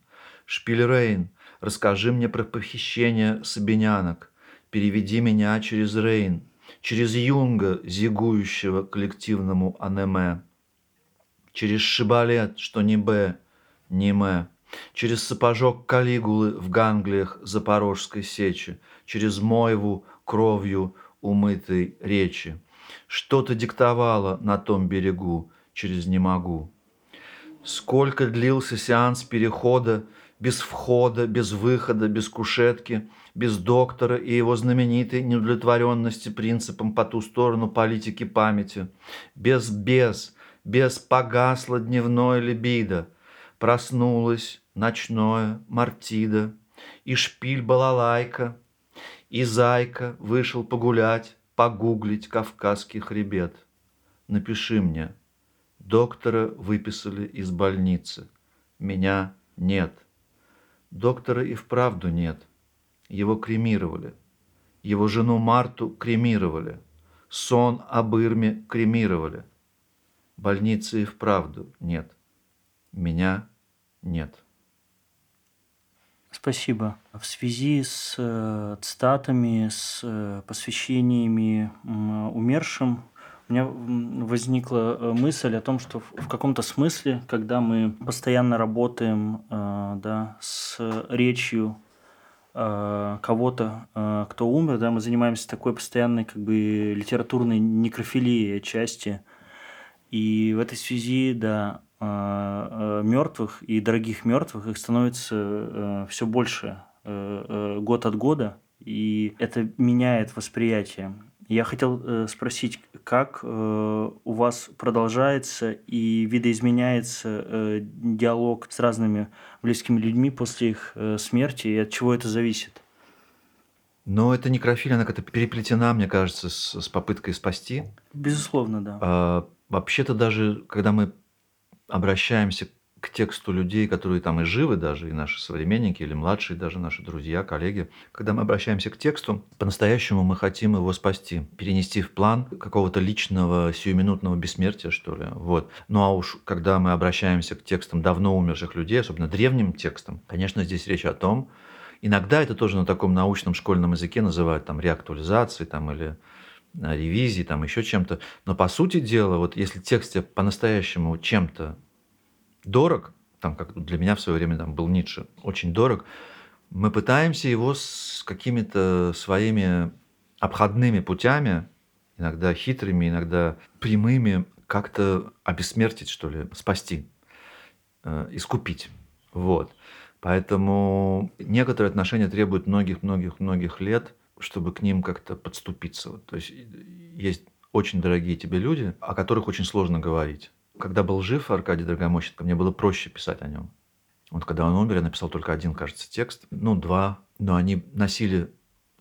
Шпильрейн, расскажи мне про похищение сабинянок, переведи меня через Рейн, через Юнга, зигующего коллективному анеме через шибалет, что не Б, не М, через сапожок Калигулы в ганглиях Запорожской сечи, через Мойву кровью умытой речи. Что-то диктовало на том берегу через «не могу». Сколько длился сеанс перехода, без входа, без выхода, без кушетки, без доктора и его знаменитой неудовлетворенности принципом по ту сторону политики памяти, без без, без погасла дневное либидо, проснулась ночное мартида, и шпиль балалайка, и зайка вышел погулять, погуглить кавказский хребет. Напиши мне, доктора выписали из больницы, меня нет. Доктора и вправду нет. Его кремировали. Его жену Марту кремировали. Сон об Ирме кремировали. Больницы и вправду нет. Меня нет. Спасибо. В связи с э, цитатами, с э, посвящениями умершим, у меня возникла э, мысль о том, что в, каком-то смысле, когда мы постоянно работаем э, да, с речью кого-то, кто умер, да, мы занимаемся такой постоянной как бы литературной некрофилией части. И в этой связи, да, мертвых и дорогих мертвых их становится все больше э, э, год от года, и это меняет восприятие. Я хотел э, спросить, как э, у вас продолжается и видоизменяется э, диалог с разными близкими людьми после их э, смерти, и от чего это зависит? Но эта некрофилия, она как-то переплетена, мне кажется, с, с попыткой спасти. Безусловно, да. А, вообще-то даже, когда мы обращаемся к тексту людей, которые там и живы даже, и наши современники, или младшие даже наши друзья, коллеги. Когда мы обращаемся к тексту, по-настоящему мы хотим его спасти, перенести в план какого-то личного, сиюминутного бессмертия, что ли. Вот. Ну а уж когда мы обращаемся к текстам давно умерших людей, особенно древним текстам, конечно, здесь речь о том, иногда это тоже на таком научном школьном языке называют там реактуализацией там, или э, ревизии, там еще чем-то. Но по сути дела, вот если текст тебе по-настоящему чем-то дорог, там, как для меня в свое время там, был Ницше, очень дорог, мы пытаемся его с какими-то своими обходными путями, иногда хитрыми, иногда прямыми, как-то обессмертить, что ли, спасти, э, искупить. Вот. Поэтому некоторые отношения требуют многих-многих-многих лет, чтобы к ним как-то подступиться. Вот, то есть есть очень дорогие тебе люди, о которых очень сложно говорить. Когда был жив Аркадий Драгомощенко, мне было проще писать о нем. Вот когда он умер, я написал только один, кажется, текст. Ну, два. Но они носили,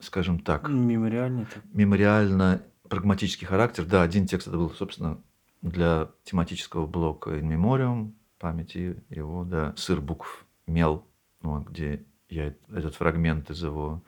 скажем так... Мемориальный. Так. Мемориально прагматический характер. Да, один текст это был, собственно, для тематического блока «In Memoriam», памяти его, да, «Сыр букв мел», вот, где я этот фрагмент из его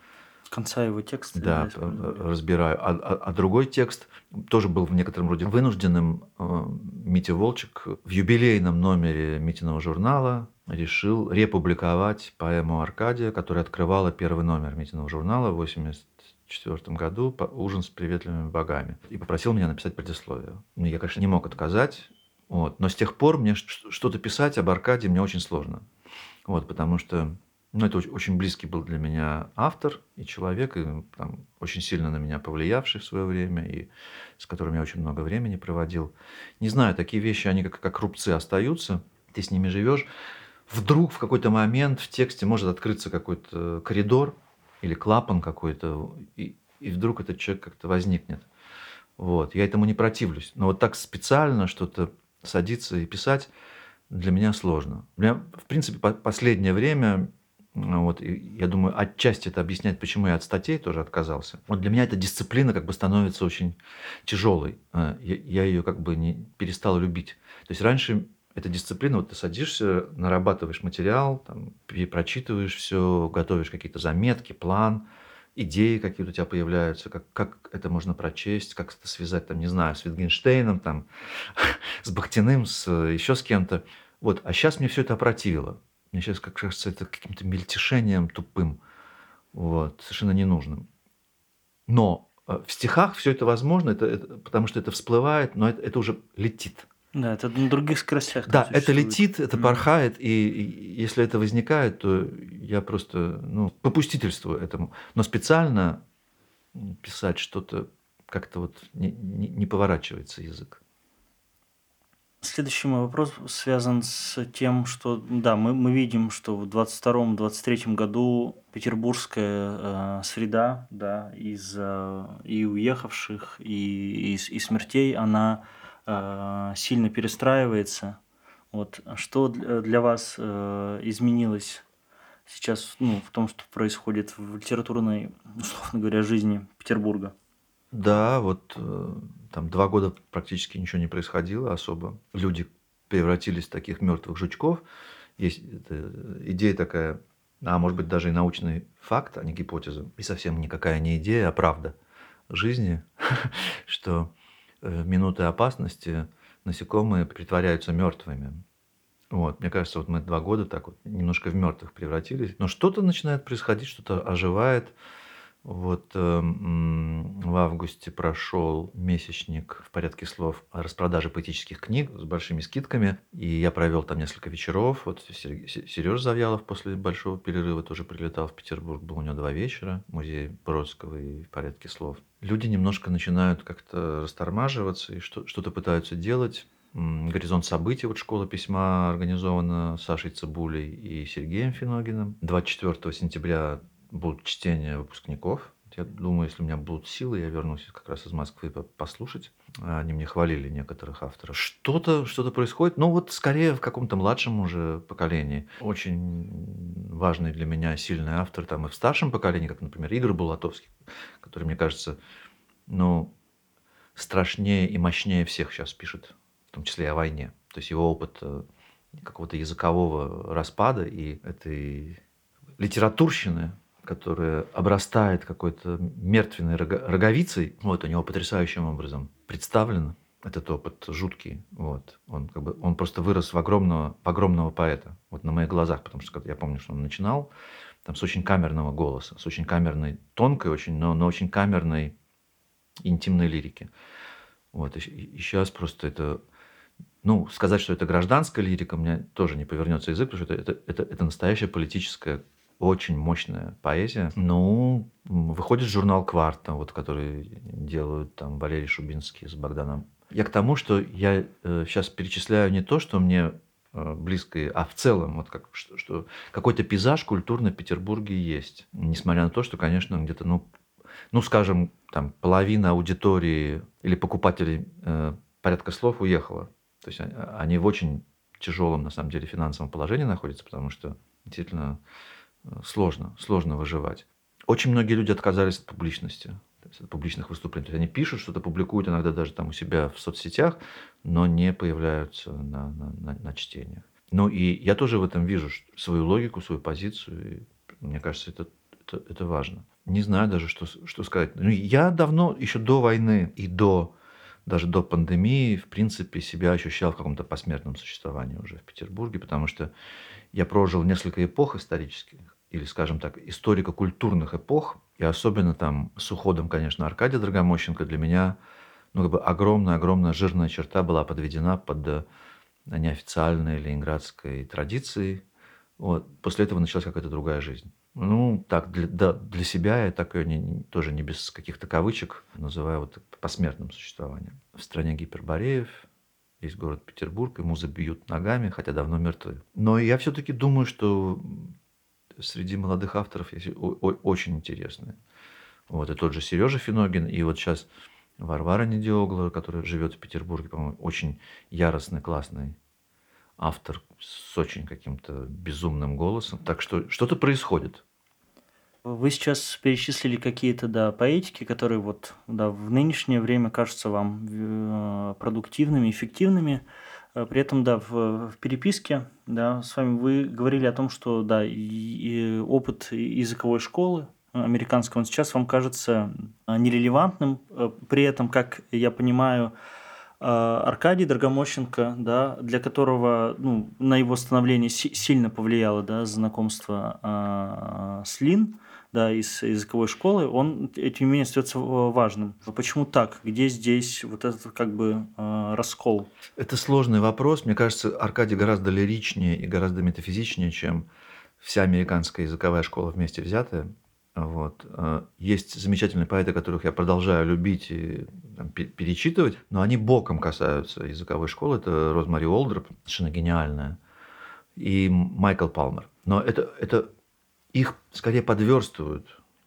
конца его текста. Да, разбираю. А, а, а другой текст тоже был в некотором роде вынужденным. Э, Митя Волчек в юбилейном номере Митиного журнала решил републиковать поэму Аркадия, которая открывала первый номер Митиного журнала в 1984 году «Ужин с приветливыми богами». И попросил меня написать предисловие. Ну, я, конечно, не мог отказать, вот. но с тех пор мне что-то писать об Аркадии мне очень сложно. Вот, потому что ну, это очень близкий был для меня автор и человек, и, там, очень сильно на меня повлиявший в свое время, и с которым я очень много времени проводил. Не знаю, такие вещи, они как, как рубцы остаются, ты с ними живешь. Вдруг в какой-то момент в тексте может открыться какой-то коридор или клапан какой-то, и, и вдруг этот человек как-то возникнет. Вот. Я этому не противлюсь. Но вот так специально что-то садиться и писать для меня сложно. У меня, в принципе, последнее время ну вот, я думаю, отчасти это объясняет, почему я от статей тоже отказался. Вот для меня эта дисциплина как бы становится очень тяжелой. А, я, я ее как бы не перестал любить. То есть раньше эта дисциплина, вот ты садишься, нарабатываешь материал, там, прочитываешь все, готовишь какие-то заметки, план, идеи какие-то у тебя появляются, как, как это можно прочесть, как это связать, там, не знаю, с Витгенштейном, там, с Бахтиным, с еще с кем-то. Вот, а сейчас мне все это опротивило. Мне сейчас как кажется это каким-то мельтешением тупым, вот, совершенно ненужным. Но э, в стихах все это возможно, это, это, потому что это всплывает, но это, это уже летит. Да, это на других скоростях. Да, это летит, это порхает, и, и если это возникает, то я просто ну, попустительствую этому. Но специально писать что-то как-то вот не, не, не поворачивается язык. Следующий мой вопрос связан с тем, что, да, мы, мы видим, что в 22-23 году петербургская э, среда, да, из э, и уехавших, и, и, и смертей, она э, сильно перестраивается. Вот. Что для, для вас э, изменилось сейчас ну, в том, что происходит в литературной, условно говоря, жизни Петербурга? Да, вот э, там два года практически ничего не происходило особо. Люди превратились в таких мертвых жучков. Есть идея такая, а может быть даже и научный факт, а не гипотеза. И совсем никакая не идея, а правда жизни, что в минуты опасности насекомые притворяются мертвыми. Вот, мне кажется, вот мы два года так вот немножко в мертвых превратились. Но что-то начинает происходить, что-то оживает. Вот э, в августе прошел месячник в порядке слов о распродаже поэтических книг с большими скидками. И я провел там несколько вечеров. Вот Сереж Завьялов после большого перерыва тоже прилетал в Петербург. Был у него два вечера. Музей Бродского и в порядке слов. Люди немножко начинают как-то растормаживаться и что-то пытаются делать. Горизонт событий, вот школа письма организована Сашей Цибулей и Сергеем Финогиным. 24 сентября будут чтения выпускников. Я думаю, если у меня будут силы, я вернусь как раз из Москвы послушать. Они мне хвалили некоторых авторов. Что-то что происходит, ну вот скорее в каком-то младшем уже поколении. Очень важный для меня сильный автор там и в старшем поколении, как, например, Игорь Булатовский, который, мне кажется, ну, страшнее и мощнее всех сейчас пишет, в том числе и о войне. То есть его опыт э, какого-то языкового распада и этой литературщины, которая обрастает какой-то мертвенной роговицей, вот у него потрясающим образом представлен этот опыт жуткий. Вот. Он, как бы, он просто вырос в огромного, в огромного поэта. Вот на моих глазах, потому что я помню, что он начинал там, с очень камерного голоса, с очень камерной, тонкой очень, но, но очень камерной интимной лирики. Вот. И, и сейчас просто это... Ну, сказать, что это гражданская лирика, мне тоже не повернется язык, потому что это, это, это, это настоящая политическая очень мощная поэзия. Ну, выходит журнал «Кварта», вот, который делают там Валерий Шубинский с Богданом. Я к тому, что я э, сейчас перечисляю не то, что мне э, близкое, а в целом, вот как, что, что какой-то пейзаж культурный в Петербурге есть. Несмотря на то, что, конечно, где-то, ну, ну, скажем, там половина аудитории или покупателей э, порядка слов уехала. То есть они в очень тяжелом, на самом деле, финансовом положении находятся, потому что действительно сложно, сложно выживать. Очень многие люди отказались от публичности, от публичных выступлений. То есть они пишут, что-то публикуют иногда даже там у себя в соцсетях, но не появляются на, на, на, на чтениях. Ну и я тоже в этом вижу свою логику, свою позицию. И мне кажется, это, это, это важно. Не знаю даже, что, что сказать. Ну, я давно, еще до войны и до даже до пандемии, в принципе, себя ощущал в каком-то посмертном существовании уже в Петербурге, потому что я прожил несколько эпох исторических, или, скажем так, историко-культурных эпох, и особенно там с уходом, конечно, Аркадия Драгомощенко для меня ну, как бы огромная-огромная жирная черта была подведена под э, неофициальной ленинградской традицией. Вот. После этого началась какая-то другая жизнь. Ну, так, для, да, для себя я так ее не, тоже не без каких-то кавычек называю вот посмертным существованием. В стране гипербореев есть город Петербург, и музы бьют ногами, хотя давно мертвы. Но я все-таки думаю, что среди молодых авторов есть очень интересные. Вот, и тот же Сережа Финогин, и вот сейчас Варвара Недиогла, которая живет в Петербурге, по-моему, очень яростный, классный автор с очень каким-то безумным голосом. Так что что-то происходит. Вы сейчас перечислили какие-то, да, поэтики, которые вот, да, в нынешнее время кажутся вам э, продуктивными, эффективными. Э, при этом, да, в, в переписке, да, с вами вы говорили о том, что, да, и, и опыт языковой школы американского, он сейчас вам кажется э, нерелевантным. Э, при этом, как я понимаю, Аркадий Драгомощенко, да, для которого ну, на его становление сильно повлияло да, знакомство э, с Лин, да, из языковой школы, он, тем не менее, остается важным. Почему так? Где здесь вот этот как бы э, раскол? Это сложный вопрос. Мне кажется, Аркадий гораздо лиричнее и гораздо метафизичнее, чем вся американская языковая школа вместе взятая. Вот. Э, Есть замечательные поэты, которых я продолжаю любить и там, пе- перечитывать, но они боком касаются языковой школы. Это Розмари Олдроп, совершенно гениальная, и Майкл Палмер. Но это, это их скорее подверстывают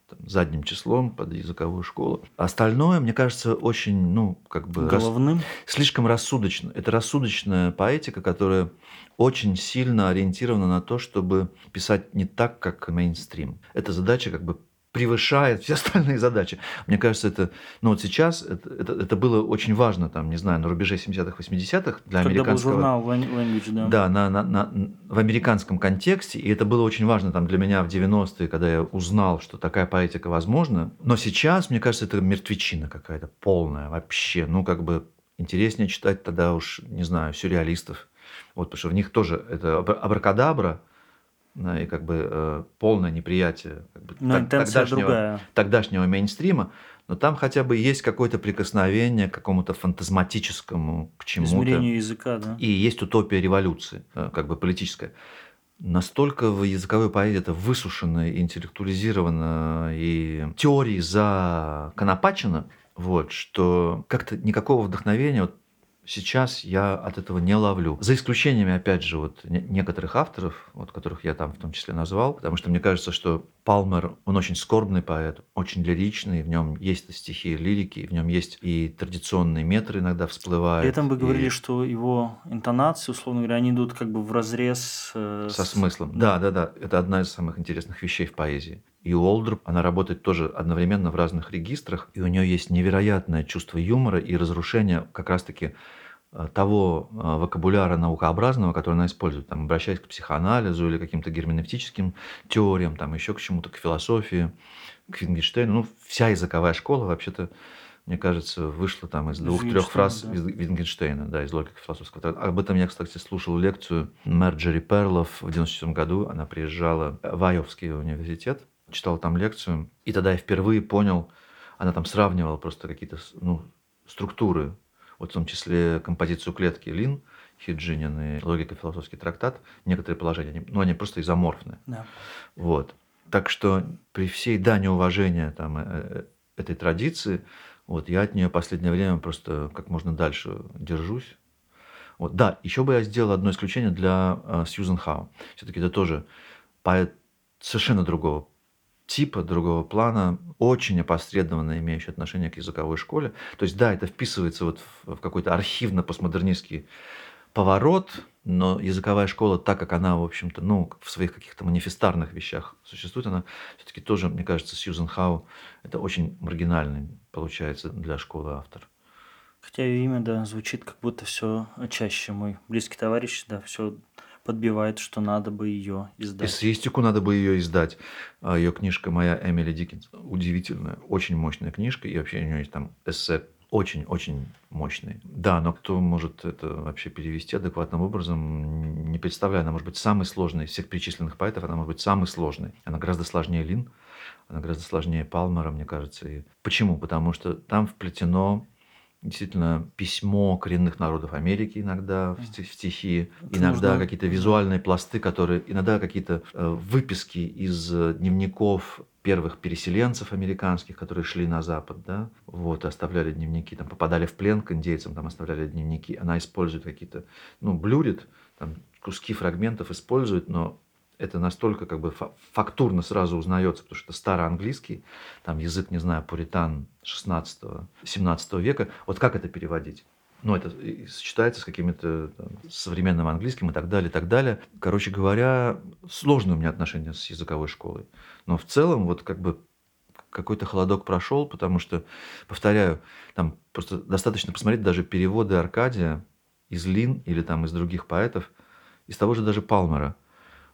там, задним числом под языковую школу. Остальное, мне кажется, очень, ну, как бы... рас- Головным. слишком рассудочно. Это рассудочная поэтика, которая очень сильно ориентирована на то, чтобы писать не так, как мейнстрим. Эта задача как бы превышает все остальные задачи. Мне кажется, это, ну вот сейчас это, это, это было очень важно, там, не знаю, на рубеже 70-х, 80-х для Когда был американского... журнал Lan- Language, да. Да, на, на, на- в американском контексте, и это было очень важно там, для меня в 90-е, когда я узнал, что такая поэтика возможна. Но сейчас, мне кажется, это мертвечина какая-то полная вообще. Ну, как бы интереснее читать тогда уж, не знаю, сюрреалистов. Вот, потому что в них тоже это абра- абракадабра, да, и как бы э, полное неприятие как бы, Но так- тогдашнего- другая. тогдашнего мейнстрима, но там хотя бы есть какое-то прикосновение к какому-то фантазматическому, к чему-то. Измерению языка, да. И есть утопия революции, э, как бы политическая. Настолько в языковой поэзии это высушено, интеллектуализировано, и теории законопачено, вот, что как-то никакого вдохновения вот сейчас я от этого не ловлю. За исключениями, опять же, вот не- некоторых авторов, вот, которых я там в том числе назвал, потому что мне кажется, что Палмер, он очень скорбный поэт, очень лиричный, в нем есть стихи лирики, в нем есть и традиционные метры иногда всплывают. При этом вы и- говорили, что его интонации, условно говоря, они идут как бы в разрез э, Со с- смыслом. Да, да, да. Это одна из самых интересных вещей в поэзии. И у Олдруп она работает тоже одновременно в разных регистрах, и у нее есть невероятное чувство юмора и разрушения как раз-таки того э, вокабуляра наукообразного, который она использует, там, обращаясь к психоанализу или каким-то герменевтическим теориям, там, еще к чему-то, к философии, к Вингенштейну. Ну, вся языковая школа, вообще-то, мне кажется, вышла там из двух-трех фраз Вингенштейна, из Вингенштейна, да, из логики философского. Об этом я, кстати, слушал лекцию Мерджери Перлов в 94 году. Она приезжала в Айовский университет, читала там лекцию. И тогда я впервые понял, она там сравнивала просто какие-то ну, структуры, вот в том числе композицию клетки Лин, Хиджинин и логико-философский трактат, некоторые положения, они, ну, они просто изоморфны. Да. Вот. Так что при всей дане уважения там, э, э, этой традиции, вот, я от нее последнее время просто как можно дальше держусь. Вот. Да, еще бы я сделал одно исключение для э, Сьюзен Хау. Все-таки это тоже поэт совершенно другого типа, другого плана, очень опосредованно имеющий отношение к языковой школе. То есть, да, это вписывается вот в какой-то архивно-постмодернистский поворот, но языковая школа, так как она, в общем-то, ну, в своих каких-то манифестарных вещах существует, она все-таки тоже, мне кажется, Сьюзен Хау, это очень маргинальный, получается, для школы автор. Хотя ее имя, да, звучит как будто все чаще. Мой близкий товарищ, да, все подбивает, что надо бы ее издать. Эссеистику надо бы ее издать. Ее книжка моя Эмили Диккенс удивительная, очень мощная книжка, и вообще у нее есть там эссе очень-очень мощный. Да, но кто может это вообще перевести адекватным образом, не представляю. Она может быть самой сложной из всех перечисленных поэтов, она может быть самой сложной. Она гораздо сложнее Лин, она гораздо сложнее Палмера, мне кажется. И почему? Потому что там вплетено действительно письмо коренных народов Америки иногда в в стихи, Это иногда нужно- какие-то визуальные пласты, которые иногда какие-то э, выписки из э, дневников первых переселенцев американских, которые шли на Запад, да, вот, оставляли дневники, там, попадали в плен к индейцам, там, оставляли дневники. Она использует какие-то, ну, блюрит, там, куски фрагментов использует, но это настолько как бы фа- фактурно сразу узнается, потому что это староанглийский, там язык, не знаю, пуритан 16-17 века. Вот как это переводить? Ну, это сочетается с какими-то там, современным английским и так далее, и так далее. Короче говоря, сложное у меня отношение с языковой школой. Но в целом, вот как бы какой-то холодок прошел, потому что, повторяю, там просто достаточно посмотреть даже переводы Аркадия из Лин или там из других поэтов, из того же даже Палмера.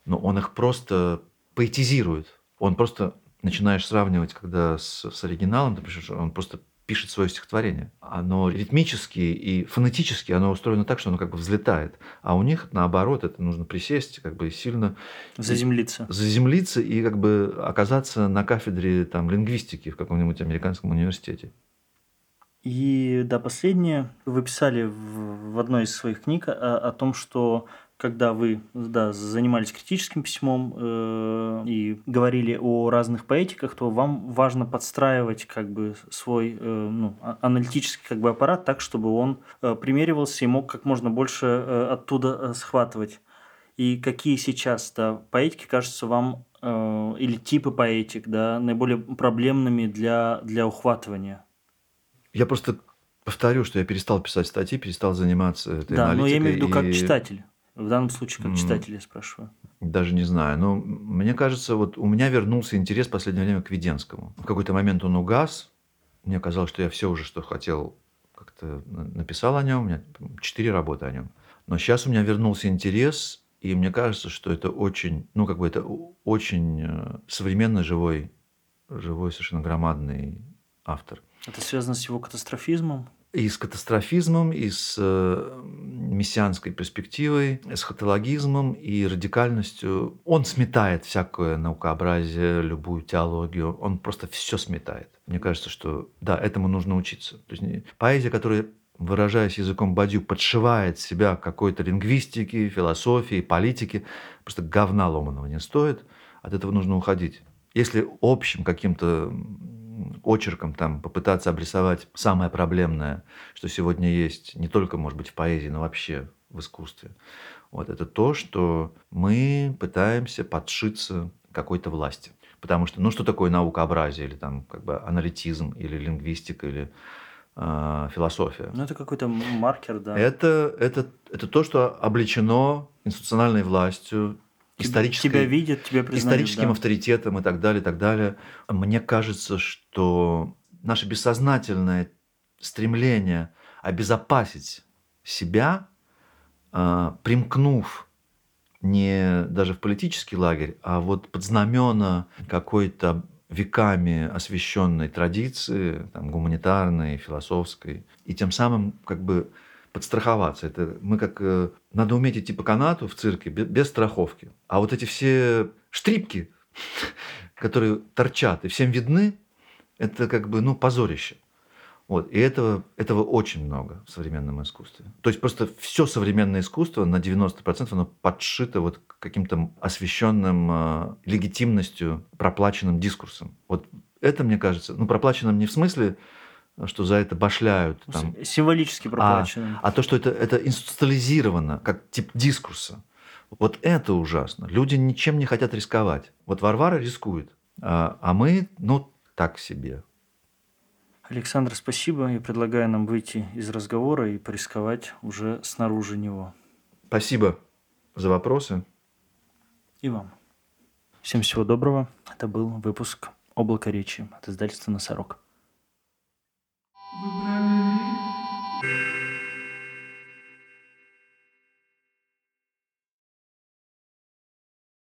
Но он их просто поэтизирует. Он просто начинаешь сравнивать, когда с, с оригиналом, ты пишешь, он просто пишет свое стихотворение. Оно ритмически и фонетически оно устроено так, что оно как бы взлетает. А у них, наоборот, это нужно присесть, как бы сильно Заземлиться. заземлиться и как бы оказаться на кафедре там, лингвистики в каком-нибудь американском университете. И да, последнее. Вы писали в, в одной из своих книг о, о том, что когда вы да, занимались критическим письмом э, и говорили о разных поэтиках, то вам важно подстраивать как бы свой э, ну, а- аналитический как бы аппарат так, чтобы он э, примеривался и мог как можно больше э, оттуда э, схватывать. И какие сейчас да, поэтики кажутся вам э, или типы поэтик да, наиболее проблемными для, для ухватывания? Я просто повторю, что я перестал писать статьи, перестал заниматься этой Да, но я имею в виду как и читатель. В данном случае как читатель я спрашиваю. Даже не знаю. Но мне кажется, вот у меня вернулся интерес в последнее время к Веденскому. В какой-то момент он угас. Мне казалось, что я все уже, что хотел, как-то на- написал о нем. У меня четыре работы о нем. Но сейчас у меня вернулся интерес, и мне кажется, что это очень, ну, как бы это очень э, современный, живой, живой, совершенно громадный автор. Это связано с его катастрофизмом? И с катастрофизмом, и с э, мессианской перспективой, эсхатологизмом и радикальностью. Он сметает всякое наукообразие, любую теологию. Он просто все сметает. Мне кажется, что да, этому нужно учиться. То есть поэзия, которая выражаясь языком Бадью, подшивает себя какой-то лингвистике, философии, политике, просто говна ломаного не стоит. От этого нужно уходить. Если общим каким-то очерком там попытаться обрисовать самое проблемное, что сегодня есть, не только, может быть, в поэзии, но вообще в искусстве, вот это то, что мы пытаемся подшиться какой-то власти. Потому что, ну что такое наукообразие, или там как бы аналитизм, или лингвистика, или э, философия? Ну, это какой-то маркер, да. Это, это, это то, что облечено институциональной властью, исторической, Тебя видят, тебя признают. историческим да. авторитетом и так далее, и так далее. Мне кажется, что наше бессознательное стремление обезопасить себя, а, примкнув не даже в политический лагерь, а вот под знамена какой-то веками освященной традиции, там, гуманитарной, философской, и тем самым как бы подстраховаться. Это мы как... э, Надо уметь идти по канату в цирке бе- без страховки. А вот эти все штрипки, которые торчат и всем видны, это как бы, ну, позорище. Вот. И этого, этого очень много в современном искусстве. То есть просто все современное искусство на 90% оно подшито вот каким-то освещенным э, легитимностью, проплаченным дискурсом. Вот это, мне кажется, ну, проплаченным не в смысле, что за это башляют, там, С- Символически проплаченным. а то, что это, это институциализировано, как тип дискурса, вот это ужасно. Люди ничем не хотят рисковать. Вот Варвара рискует, а, а мы, ну, так себе. Александр, спасибо. Я предлагаю нам выйти из разговора и порисковать уже снаружи него. Спасибо за вопросы. И вам. Всем всего доброго. Это был выпуск «Облако речи» от издательства «Носорог». Вы брали ли?